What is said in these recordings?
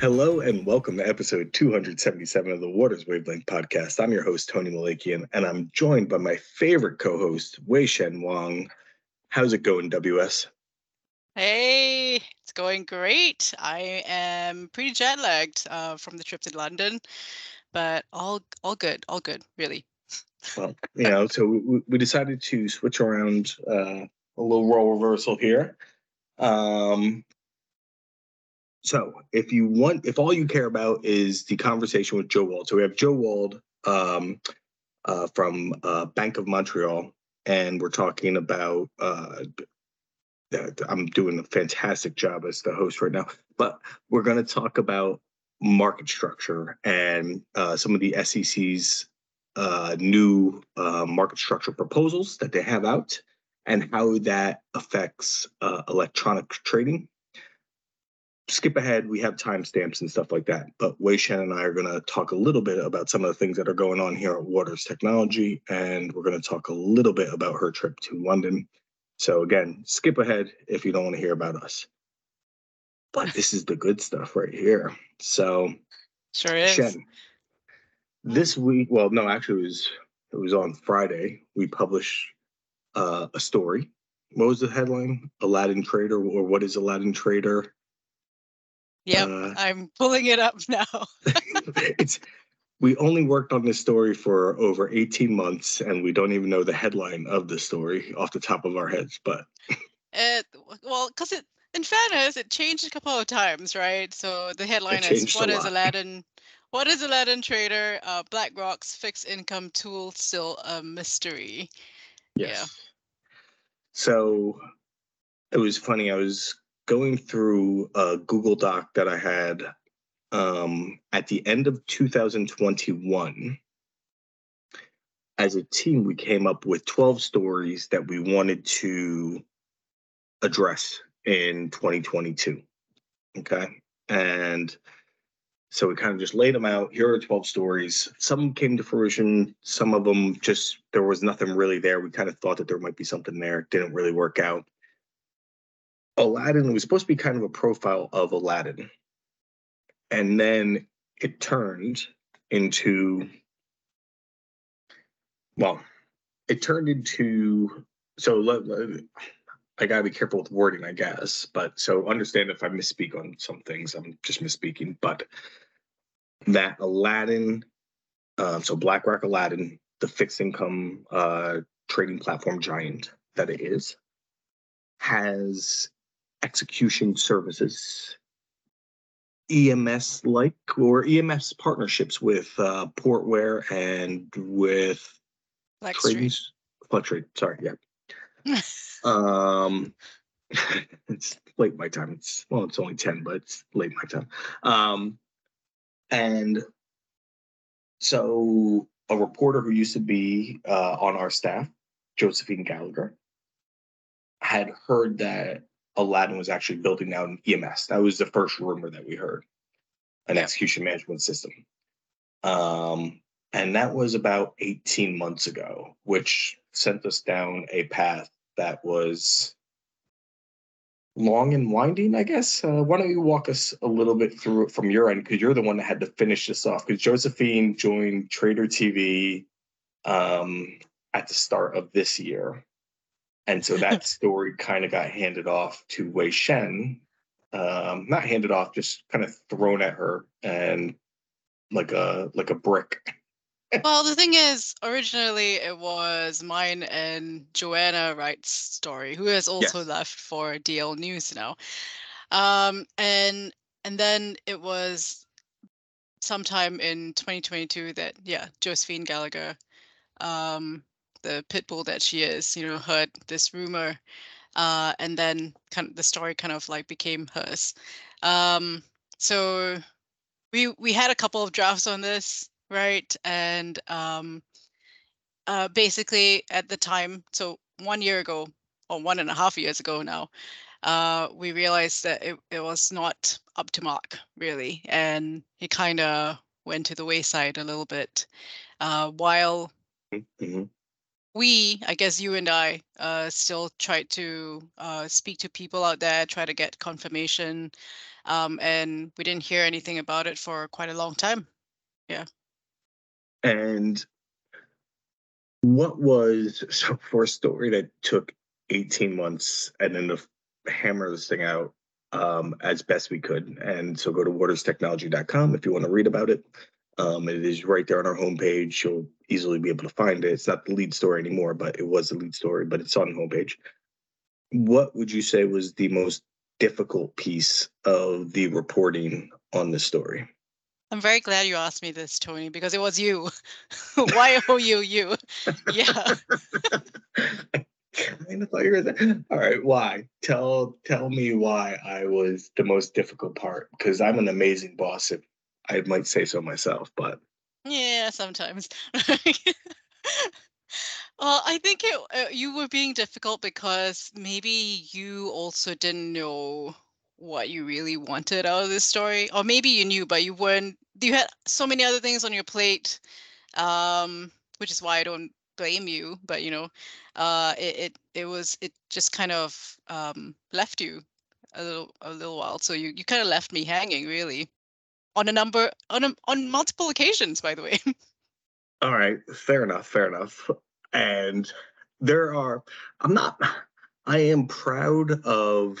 Hello and welcome to episode 277 of the Waters Wavelength podcast. I'm your host, Tony Malakian, and I'm joined by my favorite co host, Wei Shen Wong. How's it going, WS? Hey, it's going great. I am pretty jet lagged uh, from the trip to London, but all all good, all good, really. Well, you know, so we, we decided to switch around uh, a little role reversal here. Um, so if you want, if all you care about is the conversation with Joe Wald, so we have Joe Wald um, uh, from uh, Bank of Montreal, and we're talking about. Uh, I'm doing a fantastic job as the host right now, but we're going to talk about market structure and uh, some of the SEC's uh, new uh, market structure proposals that they have out and how that affects electronic trading skip ahead. We have timestamps and stuff like that. But Wei Shen and I are going to talk a little bit about some of the things that are going on here at Waters Technology, and we're going to talk a little bit about her trip to London. So again, skip ahead if you don't want to hear about us. But this is the good stuff right here. So, sure is. Shen, this week, well, no, actually, it was it was on Friday. We published uh, a story. What was the headline? Aladdin Trader, or what is Aladdin Trader? Yep, uh, I'm pulling it up now. it's we only worked on this story for over 18 months and we don't even know the headline of the story off the top of our heads but it, well because it in fairness it changed a couple of times right so the headline is what is aladdin what is aladdin trader uh, blackrock's fixed income tool still a mystery yes. yeah so it was funny i was going through a Google Doc that I had um, at the end of 2021. As a team, we came up with 12 stories that we wanted to address in 2022. Okay. And so we kind of just laid them out. Here are 12 stories. Some came to fruition. Some of them just, there was nothing really there. We kind of thought that there might be something there. Didn't really work out. Aladdin was supposed to be kind of a profile of Aladdin. And then it turned into, well, it turned into, so I gotta be careful with wording, I guess. But so understand if I misspeak on some things, I'm just misspeaking. But that Aladdin, uh, so BlackRock Aladdin, the fixed income uh, trading platform giant that it is, has execution services, EMS like or EMS partnerships with uh, Portware and with FlexTrade. sorry, yeah. um, it's late my time. It's well, it's only ten, but it's late my time. Um, and so a reporter who used to be uh, on our staff, Josephine Gallagher, had heard that Aladdin was actually building out an EMS. That was the first rumor that we heard, an execution management system. Um, and that was about 18 months ago, which sent us down a path that was long and winding, I guess. Uh, why don't you walk us a little bit through it from your end? Because you're the one that had to finish this off. Because Josephine joined Trader TV um, at the start of this year. And so that story kind of got handed off to Wei Shen. Um, not handed off, just kind of thrown at her and like a like a brick. well, the thing is, originally it was mine and Joanna Wright's story, who has also yes. left for DL News now. Um, and and then it was sometime in 2022 that yeah, Josephine Gallagher um, the pit bull that she is, you know, heard this rumor, uh, and then kind of the story kind of like became hers. Um, so we we had a couple of drafts on this, right? And um, uh, basically at the time, so one year ago or one and a half years ago now, uh, we realized that it, it was not up to mark really, and it kind of went to the wayside a little bit. Uh, while mm-hmm we, I guess you and I, uh, still tried to uh, speak to people out there, try to get confirmation, um, and we didn't hear anything about it for quite a long time. Yeah. And what was so for a story that took 18 months and then to hammer this thing out um, as best we could. And so go to waterstechnology.com if you want to read about it. Um, it is right there on our homepage. You'll easily be able to find it. It's not the lead story anymore, but it was the lead story, but it's on the homepage. What would you say was the most difficult piece of the reporting on the story? I'm very glad you asked me this, Tony, because it was you. Why oh you you? Yeah. I kind of thought you were there. All right, why? Tell tell me why I was the most difficult part because I'm an amazing boss if I might say so myself, but yeah, sometimes. well, I think it, uh, you were being difficult because maybe you also didn't know what you really wanted out of this story, or maybe you knew, but you weren't. You had so many other things on your plate, um, which is why I don't blame you. But you know, uh, it, it it was it just kind of um, left you a little a little while. So you you kind of left me hanging, really on a number on a, on multiple occasions by the way. All right fair enough fair enough. And there are i'm not i am proud of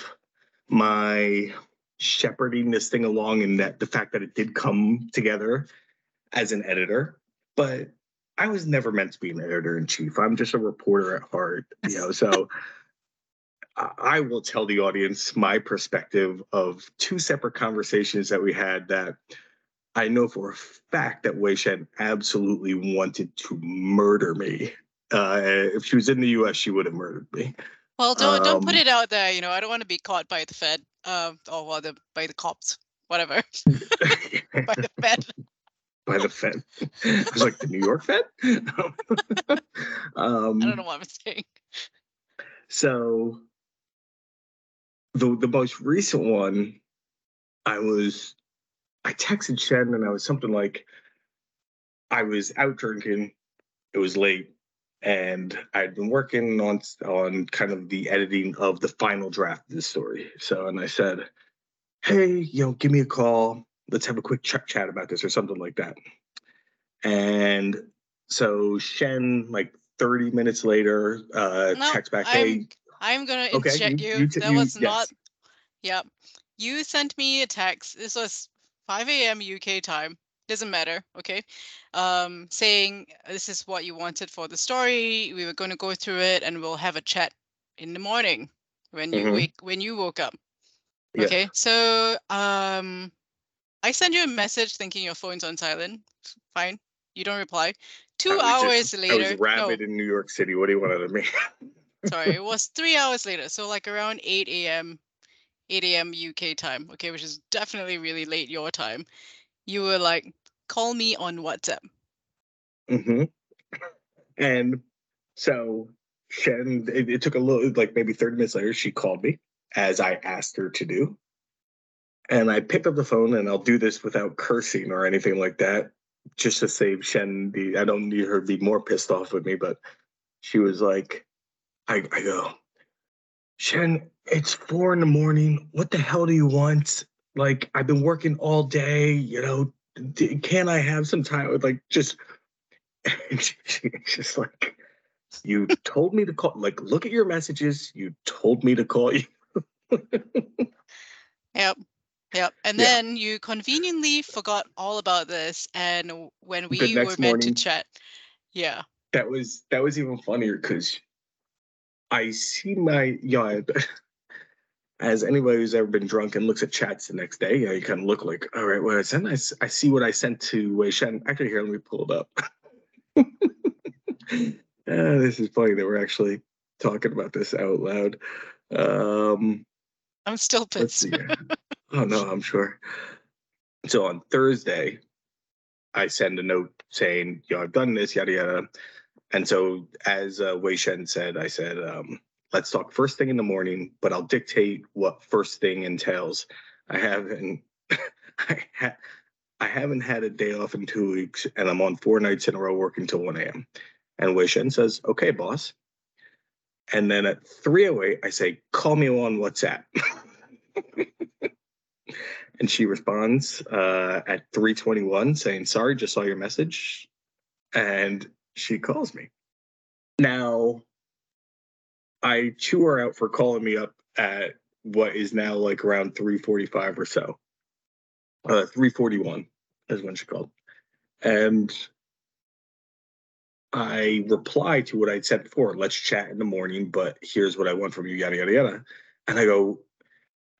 my shepherding this thing along and that the fact that it did come together as an editor but i was never meant to be an editor in chief i'm just a reporter at heart you know so I will tell the audience my perspective of two separate conversations that we had that I know for a fact that Wei Shen absolutely wanted to murder me. Uh, if she was in the U.S., she would have murdered me. Well, don't um, don't put um, it out there. You know, I don't want to be caught by the Fed, uh, or well, the, by the cops, whatever. by the Fed. By the Fed. It was like the New York Fed. um, I don't know what I'm saying. So the the most recent one, I was I texted Shen and I was something like I was out drinking, it was late, and I'd been working on on kind of the editing of the final draft of the story. So and I said, Hey, you know, give me a call. Let's have a quick ch- chat about this or something like that. And so Shen, like 30 minutes later, uh, no, texts back, Hey, I'm, I'm gonna okay, interject you. you, you t- that you, was yes. not. Yep. You sent me a text. This was 5 a.m. UK time. Doesn't matter. Okay. Um, saying this is what you wanted for the story. We were going to go through it, and we'll have a chat in the morning when you mm-hmm. wake when you woke up. Yeah. Okay. So um, I send you a message thinking your phone's on silent. Fine. You don't reply. Two hours just, later. I was rabid no. in New York City. What do you want out of me? sorry, it was three hours later. So like around 8 a.m. 8 a.m. UK time, okay, which is definitely really late your time. You were like, call me on WhatsApp. Mm-hmm. And so Shen, it, it took a little, like maybe 30 minutes later, she called me as I asked her to do. And I picked up the phone, and I'll do this without cursing or anything like that, just to save Shen the. I don't need her to be more pissed off with me, but she was like, I, I go, Shen, it's four in the morning. What the hell do you want? Like, I've been working all day, you know, can I have some time? Like just she's just like you told me to call like look at your messages. You told me to call you. Yep. Yep. And yeah. then you conveniently forgot all about this and when we were meant morning, to chat. Yeah. That was that was even funnier because I see my, you know, as anybody who's ever been drunk and looks at chats the next day, you know, you kind of look like, all right, what I sent, I, I see what I sent to Wei Shen. Actually, here, let me pull it up. uh, this is funny that we're actually talking about this out loud. Um, I'm still pissed. oh no, I'm sure. So on Thursday, I send a note saying, you know, I've done this, yada yada. And so, as uh, Wei Shen said, I said, um, let's talk first thing in the morning, but I'll dictate what first thing entails. I haven't, I, ha- I haven't had a day off in two weeks, and I'm on four nights in a row working till 1 a.m. And Wei Shen says, okay, boss. And then at 308, I say, call me on WhatsApp. and she responds uh, at 321 saying, sorry, just saw your message. And she calls me. Now, I chew her out for calling me up at what is now like around 345 or so. Uh, 341 is when she called. And I reply to what I'd said before, let's chat in the morning, but here's what I want from you, yada, yada, yada. And I go,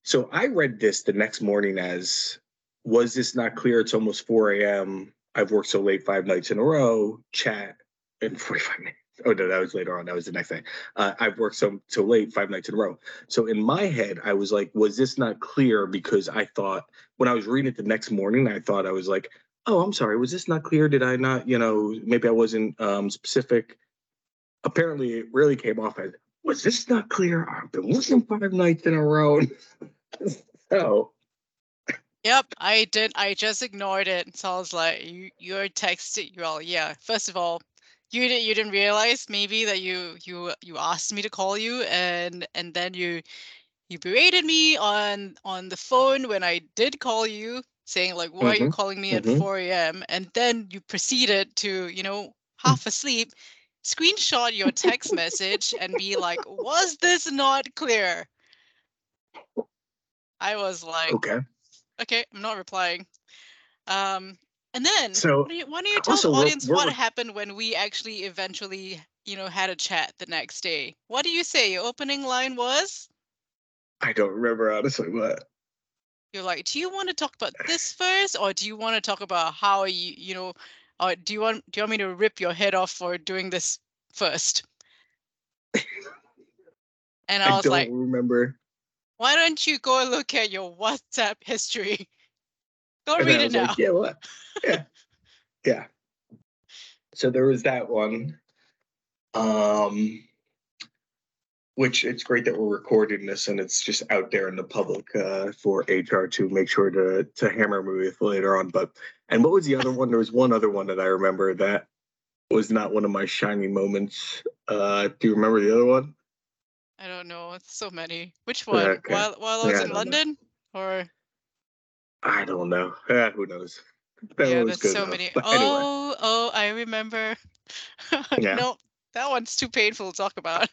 so I read this the next morning as, was this not clear? It's almost 4 a.m. I've worked so late five nights in a row, chat in 45 minutes. Oh no, that was later on. That was the next day. Uh, I've worked so so late, five nights in a row. So in my head, I was like, was this not clear? Because I thought when I was reading it the next morning, I thought I was like, oh, I'm sorry, was this not clear? Did I not, you know, maybe I wasn't um, specific. Apparently, it really came off as, was this not clear? I've been working five nights in a row. so. Yep, I did. I just ignored it. So I was like, you, you're texting. Well, yeah. First of all, you didn't you didn't realize maybe that you you you asked me to call you and and then you you berated me on on the phone when I did call you saying like, why mm-hmm. are you mm-hmm. calling me mm-hmm. at 4 a.m.? And then you proceeded to, you know, half asleep, screenshot your text message and be like, was this not clear? I was like, okay, okay, I'm not replying. Um, and then, so why don't you, why don't you tell the audience we're, we're, what happened when we actually eventually, you know, had a chat the next day? What do you say? Your opening line was? I don't remember honestly what you're like, do you want to talk about this first, or do you want to talk about how you, you know, or do you want do you want me to rip your head off for doing this first? And I, I was don't like, remember. Why don't you go look at your WhatsApp history? Go and read it now. Like, yeah, what? Yeah, yeah. So there was that one. Um, which it's great that we're recording this and it's just out there in the public uh, for HR to make sure to to hammer me with later on. But and what was the other one? There was one other one that I remember that was not one of my shining moments. Uh, do you remember the other one? I don't know. It's so many. Which one? Okay. While while I was yeah, in London, know. or I don't know. Yeah, who knows? That yeah, there's so enough. many. But oh, anyway. oh, I remember. yeah. no, that one's too painful to talk about.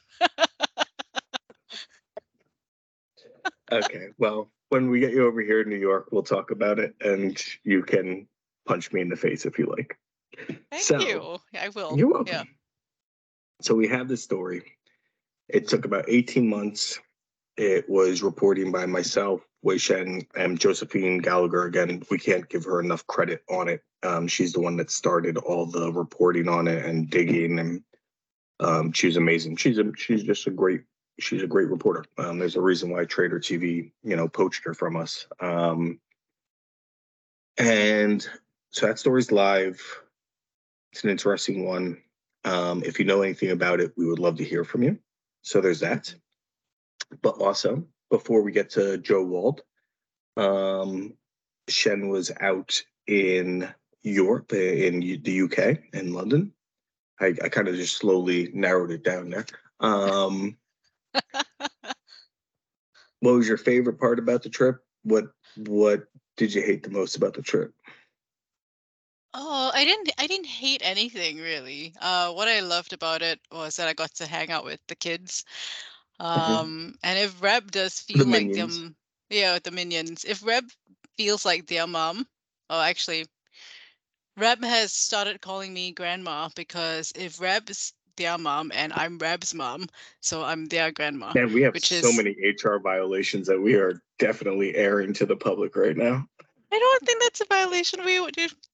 okay. Well, when we get you over here in New York, we'll talk about it and you can punch me in the face if you like. Thank so, you. I will. You're welcome. Yeah. So we have this story. It took about 18 months. It was reporting by myself, Shen, and Josephine Gallagher. Again, we can't give her enough credit on it. Um, she's the one that started all the reporting on it and digging, and um, she's amazing. She's a, she's just a great she's a great reporter. Um, there's a reason why Trader TV, you know, poached her from us. Um, and so that story's live. It's an interesting one. Um, if you know anything about it, we would love to hear from you. So there's that. But also, before we get to Joe Wald, um, Shen was out in Europe, in the UK, in London. I, I kind of just slowly narrowed it down there. Um, what was your favorite part about the trip? What what did you hate the most about the trip? Oh, I didn't I didn't hate anything really. Uh, what I loved about it was that I got to hang out with the kids. Mm-hmm. Um, and if Reb does feel the like them, yeah, with the minions. If Reb feels like their mom, oh, actually, Reb has started calling me grandma because if Reb's their mom and I'm Reb's mom, so I'm their grandma. And we have so is, many HR violations that we are definitely airing to the public right now. I don't think that's a violation. We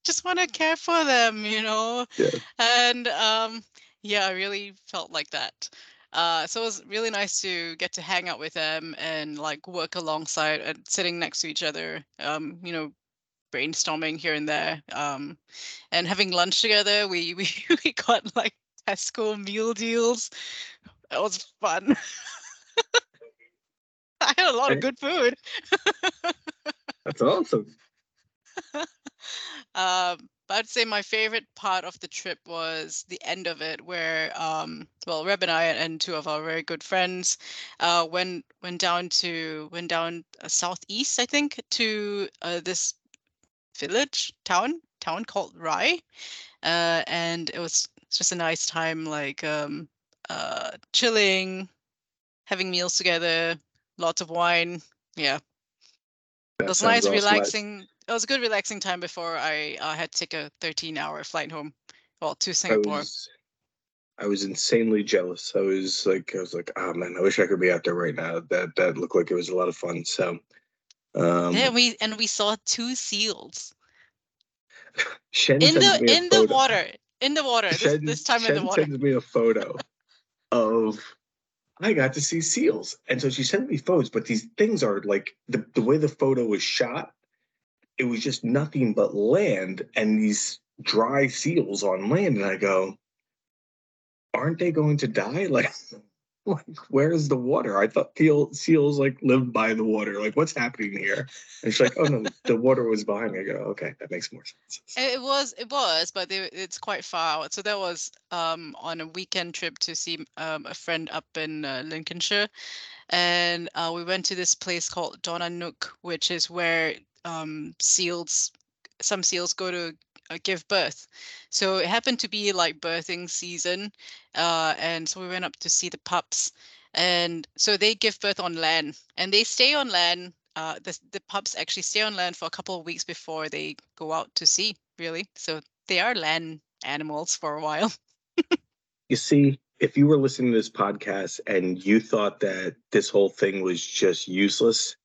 just want to care for them, you know. Yeah. And um, yeah, I really felt like that. Uh, so it was really nice to get to hang out with them and like work alongside and sitting next to each other. Um, you know, brainstorming here and there, um, and having lunch together. We we we got like Tesco meal deals. That was fun. I had a lot of good food. That's awesome. um, but I'd say my favorite part of the trip was the end of it, where um, well, Reb and I and two of our very good friends uh, went went down to went down uh, southeast, I think, to uh, this village town town called Rye, uh, and it was just a nice time, like um, uh, chilling, having meals together, lots of wine. Yeah, that it was nice, awesome. relaxing it was a good relaxing time before I uh, had to take a 13 hour flight home, well, to Singapore. I was, I was insanely jealous. I was like, I was like, oh man, I wish I could be out there right now. That that looked like it was a lot of fun. So, um, yeah, we and we saw two seals. Shen in the in the water, in the water. Shen, this, this time Shen in the water. sends me a photo of I got to see seals. And so she sent me photos, but these things are like the, the way the photo was shot it was just nothing but land and these dry seals on land. And I go, aren't they going to die? Like, like where's the water? I thought seal, seals like live by the water. Like, what's happening here? And she's like, oh no, the water was behind me. I go, okay, that makes more sense. It was, it was, but it's quite far out. So that was um, on a weekend trip to see um, a friend up in uh, Lincolnshire. And uh, we went to this place called Donna Nook, which is where um, seals, some seals go to uh, give birth. So it happened to be like birthing season, uh, and so we went up to see the pups. And so they give birth on land, and they stay on land. Uh, the the pups actually stay on land for a couple of weeks before they go out to sea. Really, so they are land animals for a while. you see, if you were listening to this podcast and you thought that this whole thing was just useless,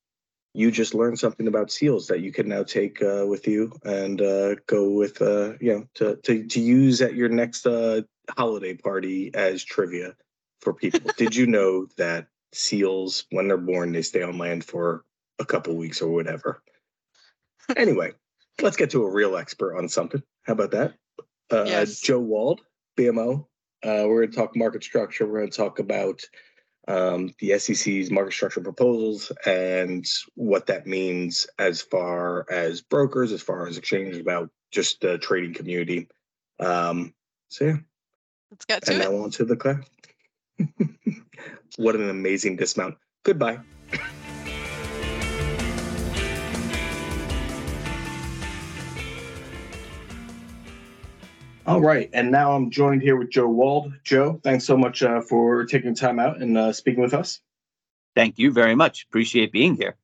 you just learned something about seals that you can now take uh, with you and uh, go with uh, you know to, to to use at your next uh, holiday party as trivia for people. Did you know that seals, when they're born, they stay on land for a couple weeks or whatever? Anyway, let's get to a real expert on something. How about that? Uh, yes. Joe Wald, BMO. Uh, we're going to talk market structure. We're going to talk about um, the SEC's market structure proposals and what that means as far as brokers, as far as exchanges, about just the trading community. Um, so yeah, let's get to and it. now on to the class. what an amazing dismount. Goodbye. All right, and now I'm joined here with Joe Wald. Joe, thanks so much uh, for taking time out and uh, speaking with us. Thank you very much. Appreciate being here.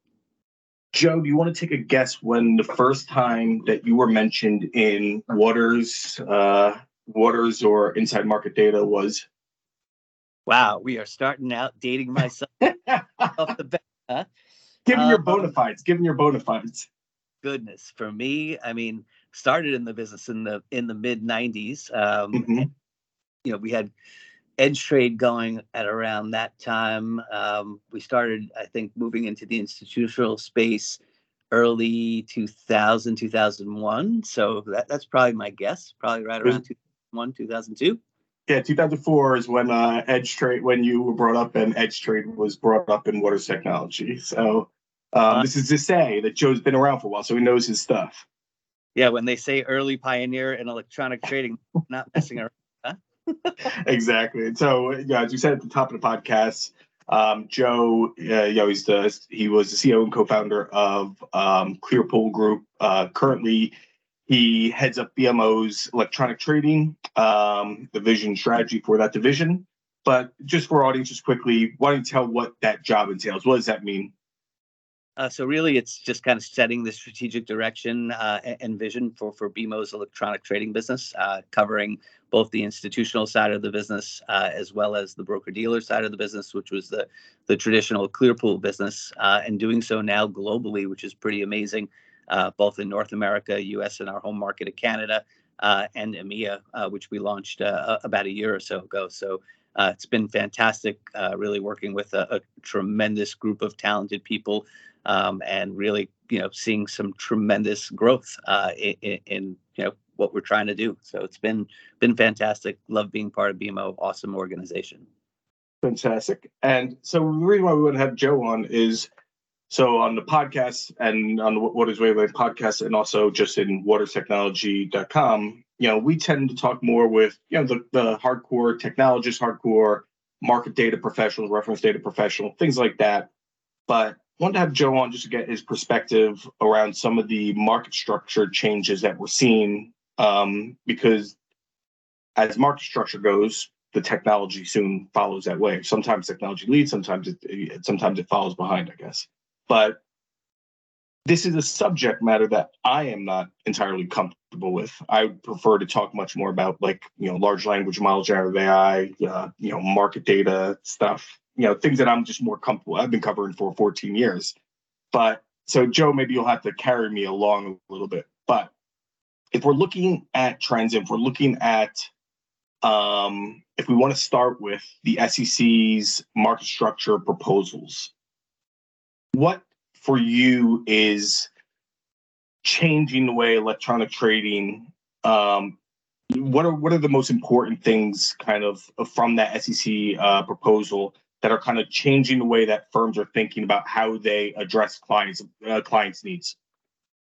Joe, do you want to take a guess when the first time that you were mentioned in Waters, uh, Waters or Inside Market Data was? Wow, we are starting out dating myself off the bat. Huh? Given your um, bona fides, given your bona fides. Goodness, for me, I mean, started in the business in the in the mid 90s um, mm-hmm. and, you know we had EdgeTrade going at around that time. Um, we started i think moving into the institutional space early 2000 2001 so that, that's probably my guess probably right around 2001 2002 yeah 2004 is when uh, EdgeTrade when you were brought up and EdgeTrade was brought up in waters technology. So um, uh, this is to say that joe's been around for a while so he knows his stuff yeah, when they say early pioneer in electronic trading, not messing around. Huh? exactly. So, yeah, as you said at the top of the podcast, um, Joe, uh, he's the he was the CEO and co-founder of um, Clearpool Group. Uh, currently, he heads up BMO's electronic trading um, division strategy for that division. But just for our audience, just quickly, why don't you tell what that job entails? What does that mean? Uh, so really, it's just kind of setting the strategic direction uh, and vision for for BMO's electronic trading business, uh, covering both the institutional side of the business uh, as well as the broker dealer side of the business, which was the the traditional Clearpool business, uh, and doing so now globally, which is pretty amazing, uh, both in North America, U.S., and our home market of Canada, and EMEA, which we launched about a year or so ago. So. It's been fantastic, really working with a, a, tremendous group of talented people um, and really, you know, seeing some tremendous growth uh, in, in, you know what we're trying to do. So it's been been fantastic. Love being part of BMO. Awesome organization. Fantastic. And so the reason why we want to have Joe on is So on the podcast and on the Waters Wavelength podcast, and also just in waterstechnology.com, you know, we tend to talk more with you know the, the hardcore technologists, hardcore market data professionals, reference data professional, things like that. But wanted to have Joe on just to get his perspective around some of the market structure changes that we're seeing, um, because as market structure goes, the technology soon follows that way. Sometimes technology leads, sometimes it sometimes it follows behind, I guess. But this is a subject matter that I am not entirely comfortable with. I prefer to talk much more about like you know large language model generative AI, uh, you know market data stuff, you know things that I'm just more comfortable. I've been covering for 14 years, but so Joe, maybe you'll have to carry me along a little bit. But if we're looking at trends, if we're looking at um, if we want to start with the SEC's market structure proposals, what for you is changing the way electronic trading? Um, what are what are the most important things, kind of, from that SEC uh, proposal that are kind of changing the way that firms are thinking about how they address clients uh, clients' needs?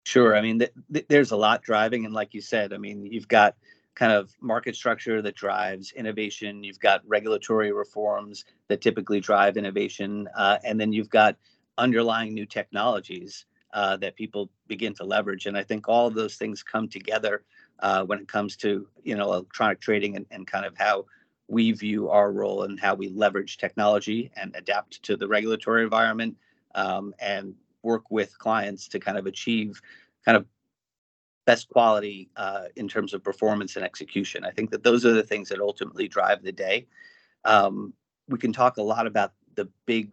Sure. I mean, th- th- there's a lot driving, and like you said, I mean, you've got kind of market structure that drives innovation. You've got regulatory reforms that typically drive innovation, uh, and then you've got underlying new technologies uh, that people begin to leverage. And I think all of those things come together uh, when it comes to you know electronic trading and, and kind of how we view our role and how we leverage technology and adapt to the regulatory environment um, and work with clients to kind of achieve kind of best quality uh, in terms of performance and execution. I think that those are the things that ultimately drive the day. Um, we can talk a lot about the big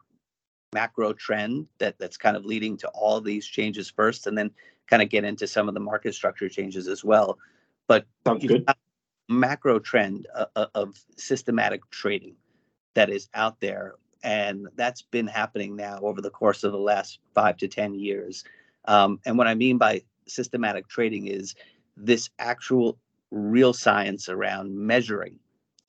macro trend that that's kind of leading to all these changes first, and then kind of get into some of the market structure changes as well. But macro trend of, uh, uh, of systematic trading that is out there, and that's been happening now over the course of the last five to ten years. Um, and what I mean by systematic trading is this actual real science around measuring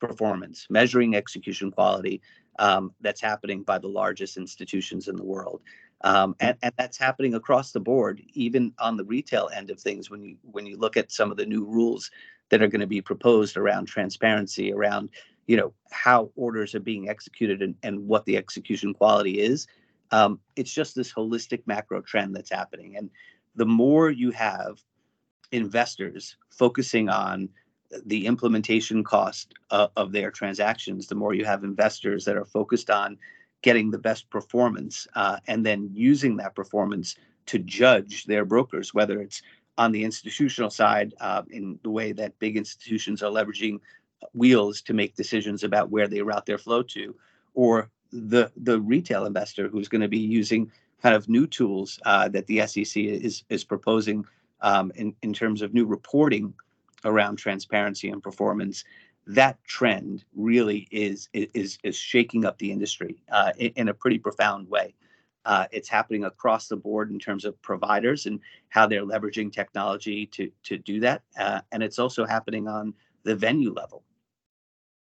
performance, measuring execution quality um, that's happening by the largest institutions in the world. Um, and, and that's happening across the board, even on the retail end of things. When you when you look at some of the new rules that are going to be proposed around transparency, around you know how orders are being executed and, and what the execution quality is, um, it's just this holistic macro trend that's happening. And the more you have investors focusing on the implementation cost uh, of their transactions, the more you have investors that are focused on getting the best performance uh, and then using that performance to judge their brokers, whether it's on the institutional side uh, in the way that big institutions are leveraging wheels to make decisions about where they route their flow to, or the the retail investor who's going to be using kind of new tools uh, that the SEC is is proposing um, in in terms of new reporting around transparency and performance. That trend really is is is shaking up the industry uh, in, in, a pretty profound way. Uh, it's happening across the board in terms of providers and how they're leveraging technology to to do that, uh, and it's also happening on the venue level.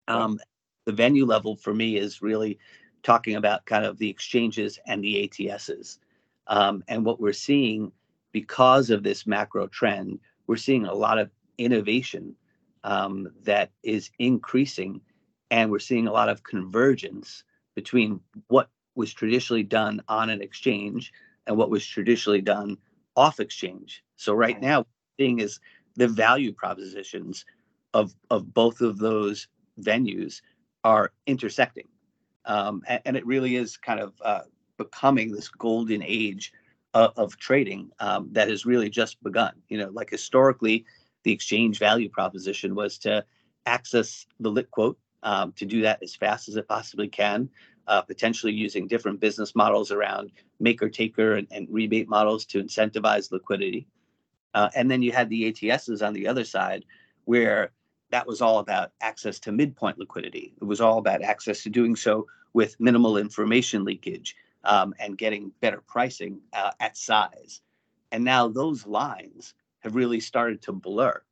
Um, the venue level for me is really talking about kind of the exchanges and the ATSs. Um, and what we're seeing because of this macro trend, we're seeing a lot of innovation um, that is increasing. And we're seeing a lot of convergence between what was traditionally done on an exchange and what was traditionally done off exchange. So right now, seeing is the value propositions of of both of those venues are intersecting um, and, and, it really is kind of uh, becoming this golden age of, of trading um, that has really just begun. You know, like historically, the exchange value proposition was to access the lit quote um, to do that as fast as it possibly can, uh, potentially using different business models around maker taker and, and rebate models to incentivize liquidity. Uh, and then you had the ATSs on the other side, where that was all about access to midpoint liquidity. It was all about access to doing so with minimal information leakage um, and getting better pricing uh, at size. And now those lines have really started to blur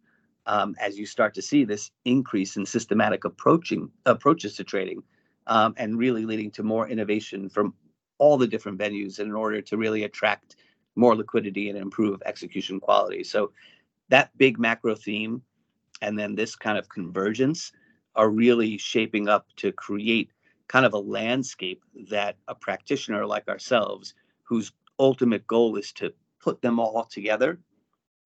um, as you start to see this increase in systematic approaching approaches to trading um, and really leading to more innovation from all the different venues in order to really attract more liquidity and improve execution quality. So that big macro theme and then this kind of convergence are really shaping up to create kind of a landscape that a practitioner like ourselves, whose ultimate goal is to put them all together,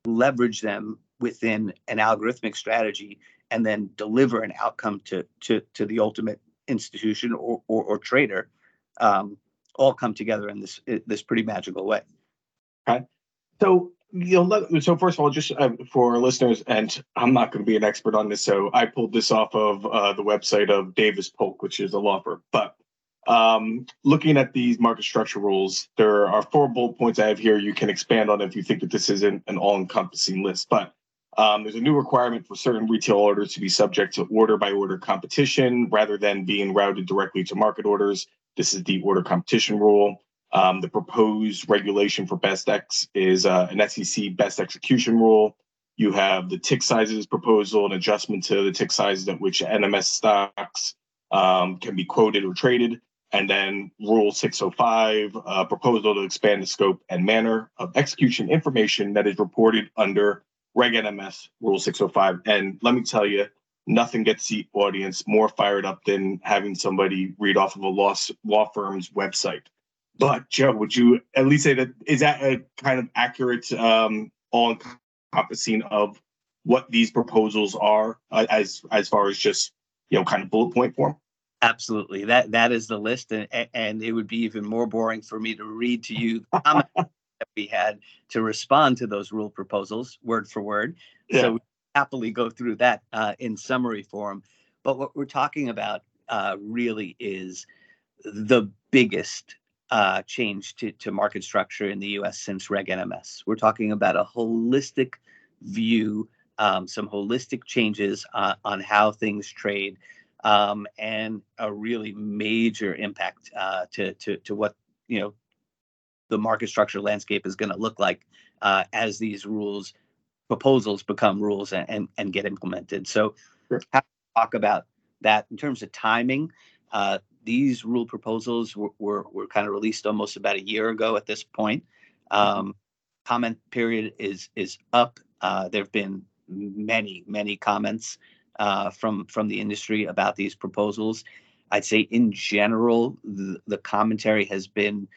leverage them within an algorithmic strategy, and then deliver an outcome to to to the ultimate institution or or, or trader, um, all come together in this this pretty magical way. Okay, so you know, so first of all, just uh, for listeners, and I'm not going to be an expert on this, so I pulled this off of uh, the website of Davis Polk, which is a law firm. But um, looking at these market structure rules, there are four bullet points I have here. You can expand on if you think that this isn't an all-encompassing list. But um, there's a new requirement for certain retail orders to be subject to order by order competition rather than being routed directly to market orders. This is the order competition rule. Um, the proposed regulation for Best Ex is uh, an SEC best execution rule. You have the tick sizes proposal, an adjustment to the tick sizes at which NMS stocks um, can be quoted or traded. And then Rule 605, uh, proposal to expand the scope and manner of execution information that is reported under Reg NMS Rule 605. And let me tell you, nothing gets the audience more fired up than having somebody read off of a law, law firm's website. But Joe, would you at least say that is that a kind of accurate, um, all encompassing of what these proposals are uh, as as far as just you know kind of bullet point form? Absolutely, that that is the list, and and it would be even more boring for me to read to you comments that we had to respond to those rule proposals word for word. Yeah. So we happily go through that uh, in summary form. But what we're talking about uh, really is the biggest uh, change to, to market structure in the US since Reg NMS. We're talking about a holistic view, um, some holistic changes uh, on how things trade, um, and a really major impact uh, to, to, to what you know the market structure landscape is going to look like uh, as these rules proposals become rules and, and, and get implemented. So, sure. talk about that in terms of timing. Uh, these rule proposals were, were, were, kind of released almost about a year ago at this point. Mm-hmm. Um, comment period is is up. Uh, there have been many many comments uh, from from the industry about these proposals. I'd say in general the, the commentary has been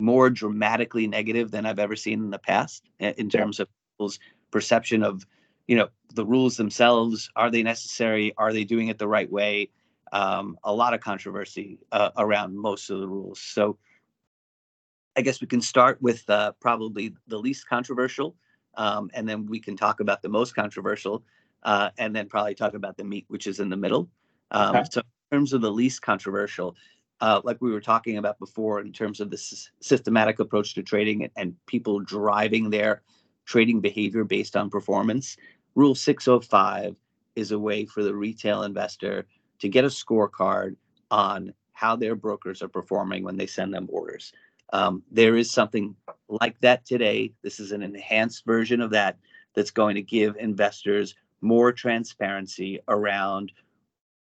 more dramatically negative than I've ever seen in the past in terms of people's perception of you know the rules themselves. Are they necessary? Are they doing it the right way? um, a lot of controversy uh, around most of the rules. So I guess we can start with uh, probably the least controversial, um, and then we can talk about the most controversial, uh, and then probably talk about the meat, which is in the middle. Um, okay. So in terms of the least controversial, uh, like we were talking about before, in terms of the s- systematic approach to trading and, and people driving their trading behavior based on performance, Rule 605 is a way for the retail investor to get a scorecard on how their brokers are performing when they send them orders. Um, there is something like that today. This is an enhanced version of that that's going to give investors more transparency around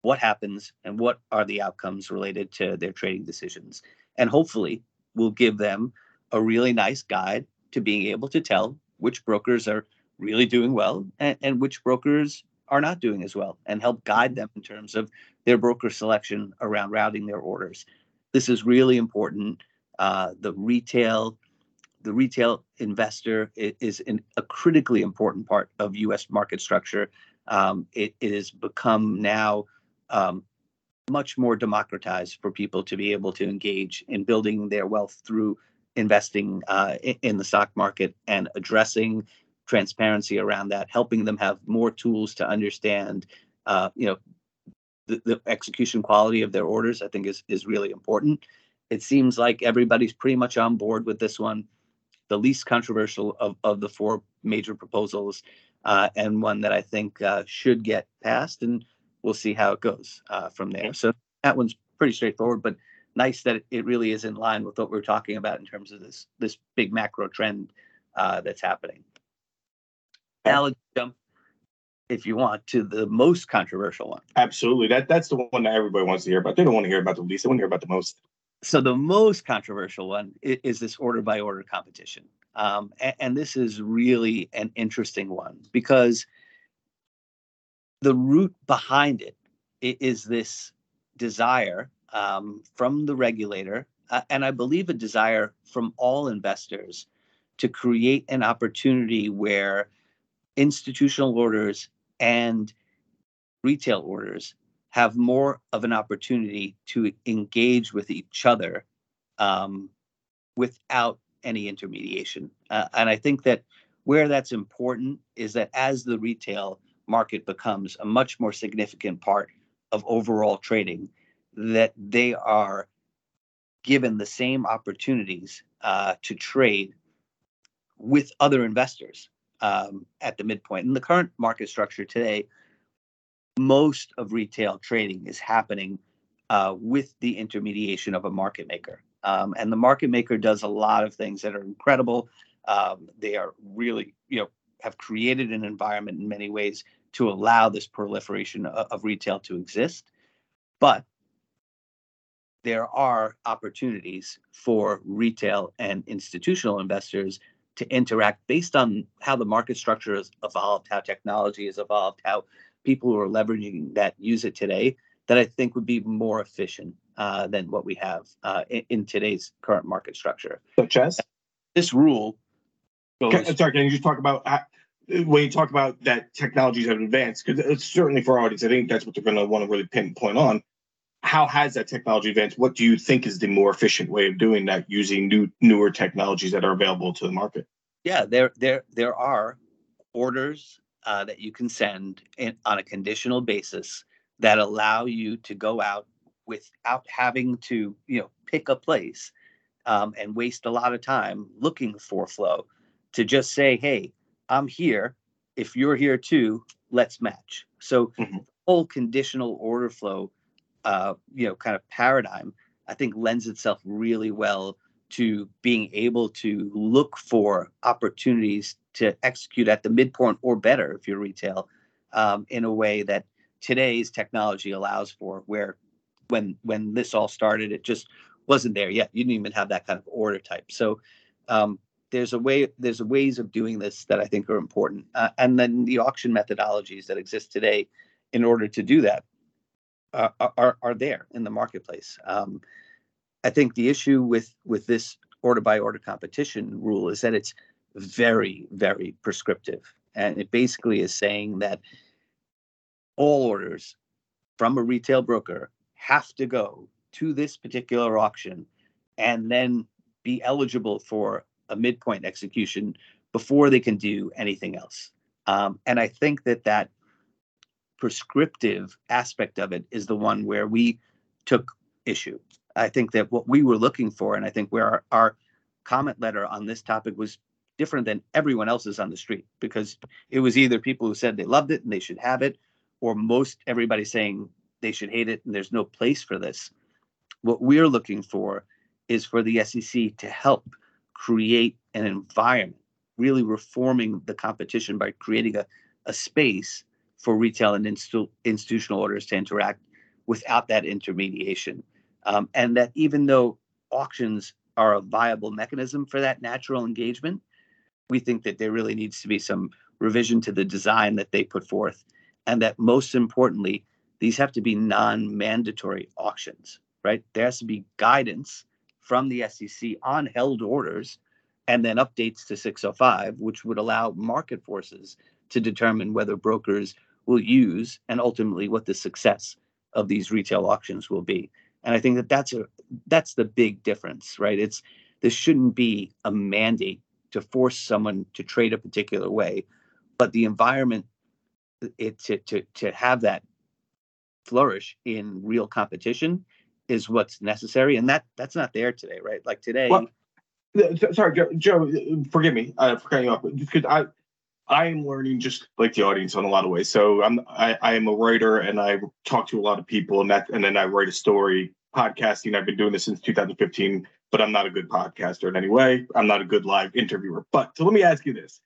what happens and what are the outcomes related to their trading decisions. And hopefully, we'll give them a really nice guide to being able to tell which brokers are really doing well and, and which brokers are not doing as well and help guide them in terms of their broker selection around routing their orders. This is really important. Uh, the retail, the retail investor is a critically important part of U.S. market structure. Um, it, it, has become now um, much more democratized for people to be able to engage in building their wealth through investing uh, in, the stock market and addressing transparency around that, helping them have more tools to understand, uh, you know, the, the, execution quality of their orders. I think is is really important. It seems like everybody's pretty much on board with this one, the least controversial of of the four major proposals, uh, and one that I think uh, should get passed, and we'll see how it goes uh, from there. So that one's pretty straightforward, but nice that it really is in line with what we're talking about in terms of this this big macro trend uh, that's happening. Now let's jump, if you want, to the most controversial one. Absolutely. That that's the one that everybody wants to hear about. They don't want to hear about the least. They want to hear about the most. so the most controversial one is, is this order by order competition. Um, and, and, this is really an interesting one because the root behind it is this desire um, from the regulator, uh, and I believe a desire from all investors to create an opportunity where institutional orders and retail orders have more of an opportunity to engage with each other um, without any intermediation. Uh, and I think that where that's important is that as the retail market becomes a much more significant part of overall trading, that they are given the same opportunities uh, to trade with other investors um, at the midpoint. In the current market structure today, most of retail trading is happening uh, with the intermediation of a market maker. Um, and the market maker does a lot of things that are incredible. Um, they are really, you know, have created an environment in many ways to allow this proliferation of, of retail to exist. But there are opportunities for retail and institutional investors to interact based on how the market structure has evolved, how technology has evolved, how people who are leveraging that use it today that I think would be more efficient uh, than what we have uh, in, in, today's current market structure. Such as this rule. Goes, can, sorry, can you just talk about when you talk about that technologies have advanced? Because it's certainly for our audience, I think that's what they're going to want to really pinpoint on. How has that technology advanced? What do you think is the more efficient way of doing that using new newer technologies that are available to the market? Yeah, there there there are orders uh, that you can send in, on a conditional basis that allow you to go out without having to you know pick a place um, and waste a lot of time looking for flow to just say hey i'm here. If you're here too let's match. So mm-hmm. whole conditional order flow uh, you know kind of paradigm i think lends itself really well to being able to look for opportunities to execute at the midpoint or better if you're retail um, in a way that today's technology allows for where when when this all started it just wasn't there yet. You didn't even have that kind of order type. So um, there's a way there's ways of doing this that i think are important uh, and then the auction methodologies that exist today in order to do that uh, are, are there in the marketplace um, i think the issue with with this order by order competition rule is that it's very, very prescriptive. And it basically is saying that all orders from a retail broker have to go to this particular auction and then be eligible for a midpoint execution before they can do anything else. Um, and I think that that prescriptive aspect of it is the one where we took issue. I think that what we were looking for, and I think where our, our comment letter on this topic was different than everyone else's on the street because it was either people who said they loved it and they should have it, or most everybody saying they should hate it and there's no place for this. What we're looking for is for the SEC to help create an environment, really reforming the competition by creating a, a space for retail and institu- institutional orders to interact without that intermediation. Um, and that even though auctions are a viable mechanism for that natural engagement, we think that there really needs to be some revision to the design that they put forth. And that most importantly, these have to be non mandatory auctions, right? There has to be guidance from the SEC on held orders and then updates to 605, which would allow market forces to determine whether brokers will use and ultimately what the success of these retail auctions will be. And I think that that's a that's the big difference, right? It's this shouldn't be a mandate to force someone to trade a particular way, but the environment it to to to have that flourish in real competition is what's necessary, and that that's not there today, right? Like today. Well, sorry, Joe, Joe. Forgive me uh, for cutting you off, because I I am learning just like the audience in a lot of ways. So I'm I, I am a writer and I talk to a lot of people and that and then I write a story podcasting. I've been doing this since 2015 but I'm not a good podcaster in any way. I'm not a good live interviewer. But so let me ask you this.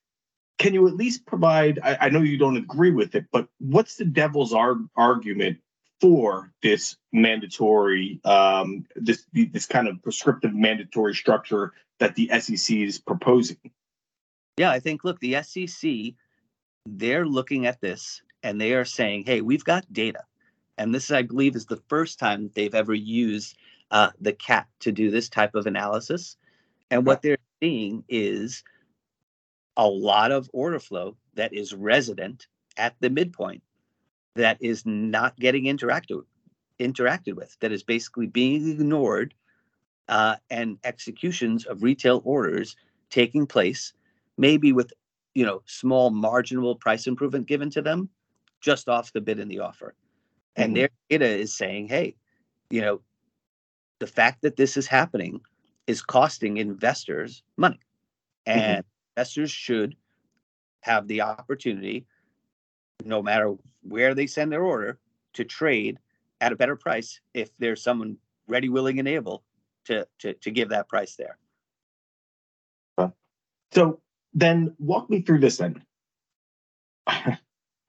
Can you at least provide? I, I know you don't agree with it, but what's the devil's ar- argument for this mandatory, um, this this kind of prescriptive mandatory structure that the SEC is proposing? Yeah, I think look, the SEC, they're looking at this and they are saying, hey, we've got data. And this, I believe, is the first time they've ever used uh, the CAT to do this type of analysis. And what they're seeing is a lot of order flow that is resident at the midpoint that is not getting interacted interacted with that is basically being ignored uh, and executions of retail orders taking place maybe with you know small marginal price improvement given to them just off the bid and the offer mm-hmm. and their data is saying hey you know the fact that this is happening is costing investors money mm-hmm. and mm-hmm. investors should have the opportunity no matter where they send their order to trade at a better price if there's someone ready, willing, and able to to to give that price there. So then, walk me through this then,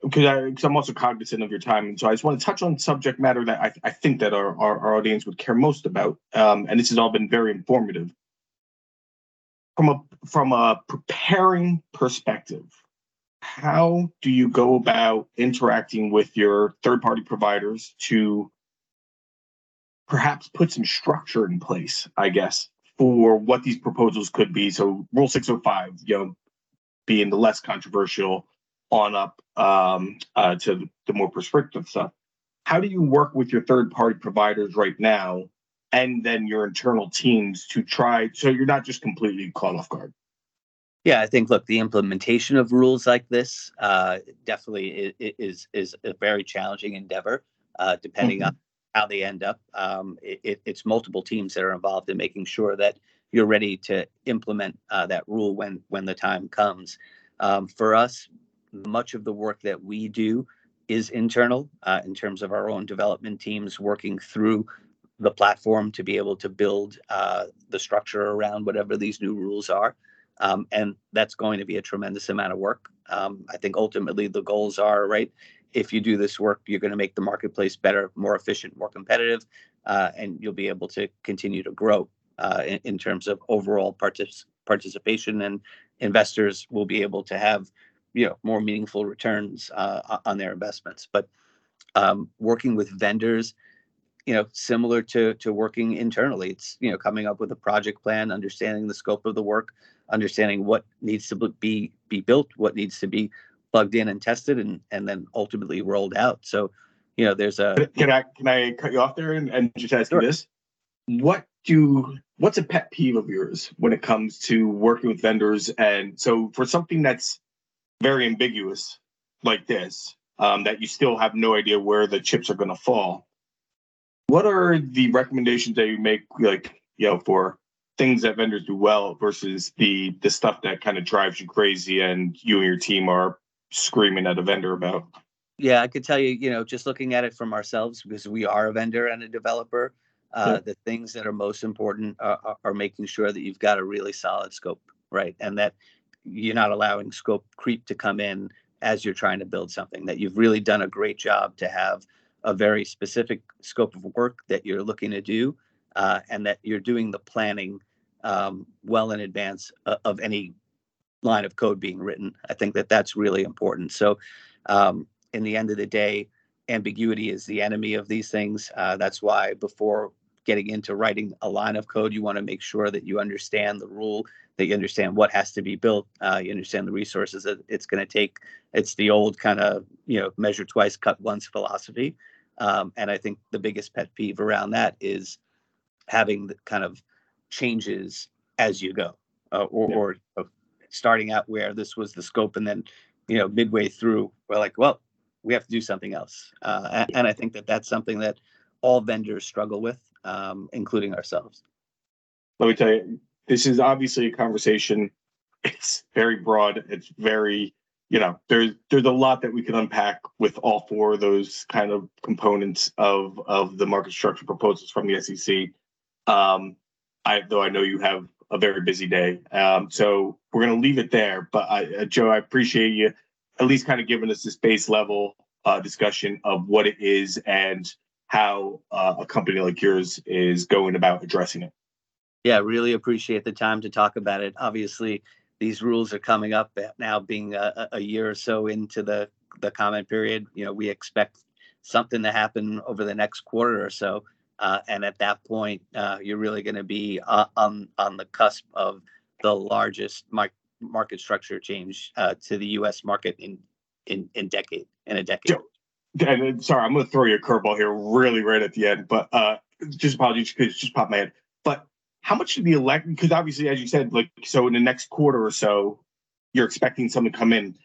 because I'm also cognizant of your time, and so I just want to touch on subject matter that I, I think that our, our, our audience would care most about, um, and this has all been very informative. From a from a preparing perspective, how do you go about interacting with your third party providers to perhaps put some structure in place, I guess, for what these proposals could be? So, Rule 605, you know, being the less controversial on up um, uh, to the more prescriptive stuff. How do you work with your third party providers right now and then your internal teams to try so you're not just completely caught off guard? Yeah, I think look, the implementation of rules like this uh, definitely is, is, a very challenging endeavor. Uh, depending mm-hmm. on how they end up, um, it, it's multiple teams that are involved in making sure that you're ready to implement uh, that rule when when the time comes. Um, for us, much of the work that we do is internal uh, in terms of our own development teams working through the platform to be able to build uh, the structure around whatever these new rules are. Um, and that's going to be a tremendous amount of work. Um, I think ultimately the goals are right. If you do this work, you're going to make the marketplace better, more efficient, more competitive, uh, and you'll be able to continue to grow uh, in, in, terms of overall partic- participation. And investors will be able to have, you know, more meaningful returns uh, on their investments. But um, working with vendors, you know, similar to to working internally, it's you know coming up with a project plan, understanding the scope of the work understanding what needs to be be built, what needs to be plugged in and tested, and and then ultimately rolled out. So, you know, there's a. Can I can I cut you off there and, and just ask sure. you this? What do what's a pet peeve of yours when it comes to working with vendors? And so for something that's very ambiguous like this, um, that you still have no idea where the chips are going to fall. What are the recommendations that you make, like you know, for things that vendors do well versus the the stuff that kind of drives you crazy and you and your team are screaming at a vendor about yeah i could tell you you know just looking at it from ourselves because we are a vendor and a developer uh, yeah. the things that are most important are, are, making sure that you've got a really solid scope right and that you're not allowing scope creep to come in as you're trying to build something that you've really done a great job to have a very specific scope of work that you're looking to do uh, and that you're doing the planning um, well in advance of any line of code being written. I think that that's really important. So, um, in the end of the day, ambiguity is the enemy of these things. Uh, that's why before getting into writing a line of code, you want to make sure that you understand the rule, that you understand what has to be built, uh, you understand the resources that it's going to take. It's the old kind of you know measure twice, cut once philosophy. Um, and I think the biggest pet peeve around that is having the kind of changes as you go, uh, or, yeah. or uh, starting out where this was the scope, and then you know midway through we're like, well, we have to do something else. Uh, and, and, I think that that's something that all vendors struggle with, um, including ourselves. Let me tell you, this is obviously a conversation. It's very broad. It's very you know there's there's a lot that we can unpack with all four of those kind of components of of the market structure proposals from the SEC. Um, I, though I know you have a very busy day. Um, so we're going to leave it there. But I, uh, Joe, I appreciate you at least kind of giving us this base level uh, discussion of what it is and how uh, a company like yours is going about addressing it. Yeah, really appreciate the time to talk about it. Obviously, these rules are coming up now, being a, a year or so into the the comment period. You know, we expect something to happen over the next quarter or so, uh, and at that point, uh, you're really going to be uh, on on the cusp of the largest mar- market structure change uh, to the U.S. market in in in decade in a decade. And sorry, I'm going to throw you a curveball here, really right at the end, but uh, just apologies because just popped my head. But how much did the elect? Because obviously, as you said, like so in the next quarter or so, you're expecting something to come in.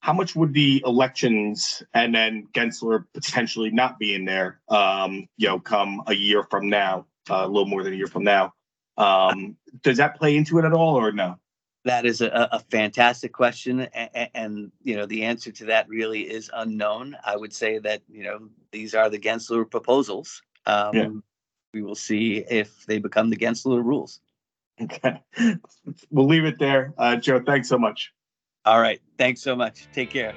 How much would the elections and then Gensler potentially not being there, um, you know, come a year from now, uh, a little more than a year from now? Um, does that play into it at all, or no? That is a, a fantastic question, and, and, you know the answer to that really is unknown. I would say that you know these are the Gensler proposals. Um, yeah. We will see if they become the Gensler rules. Okay, we'll leave it there. Uh, Joe, thanks so much. All right, thanks so much. Take care.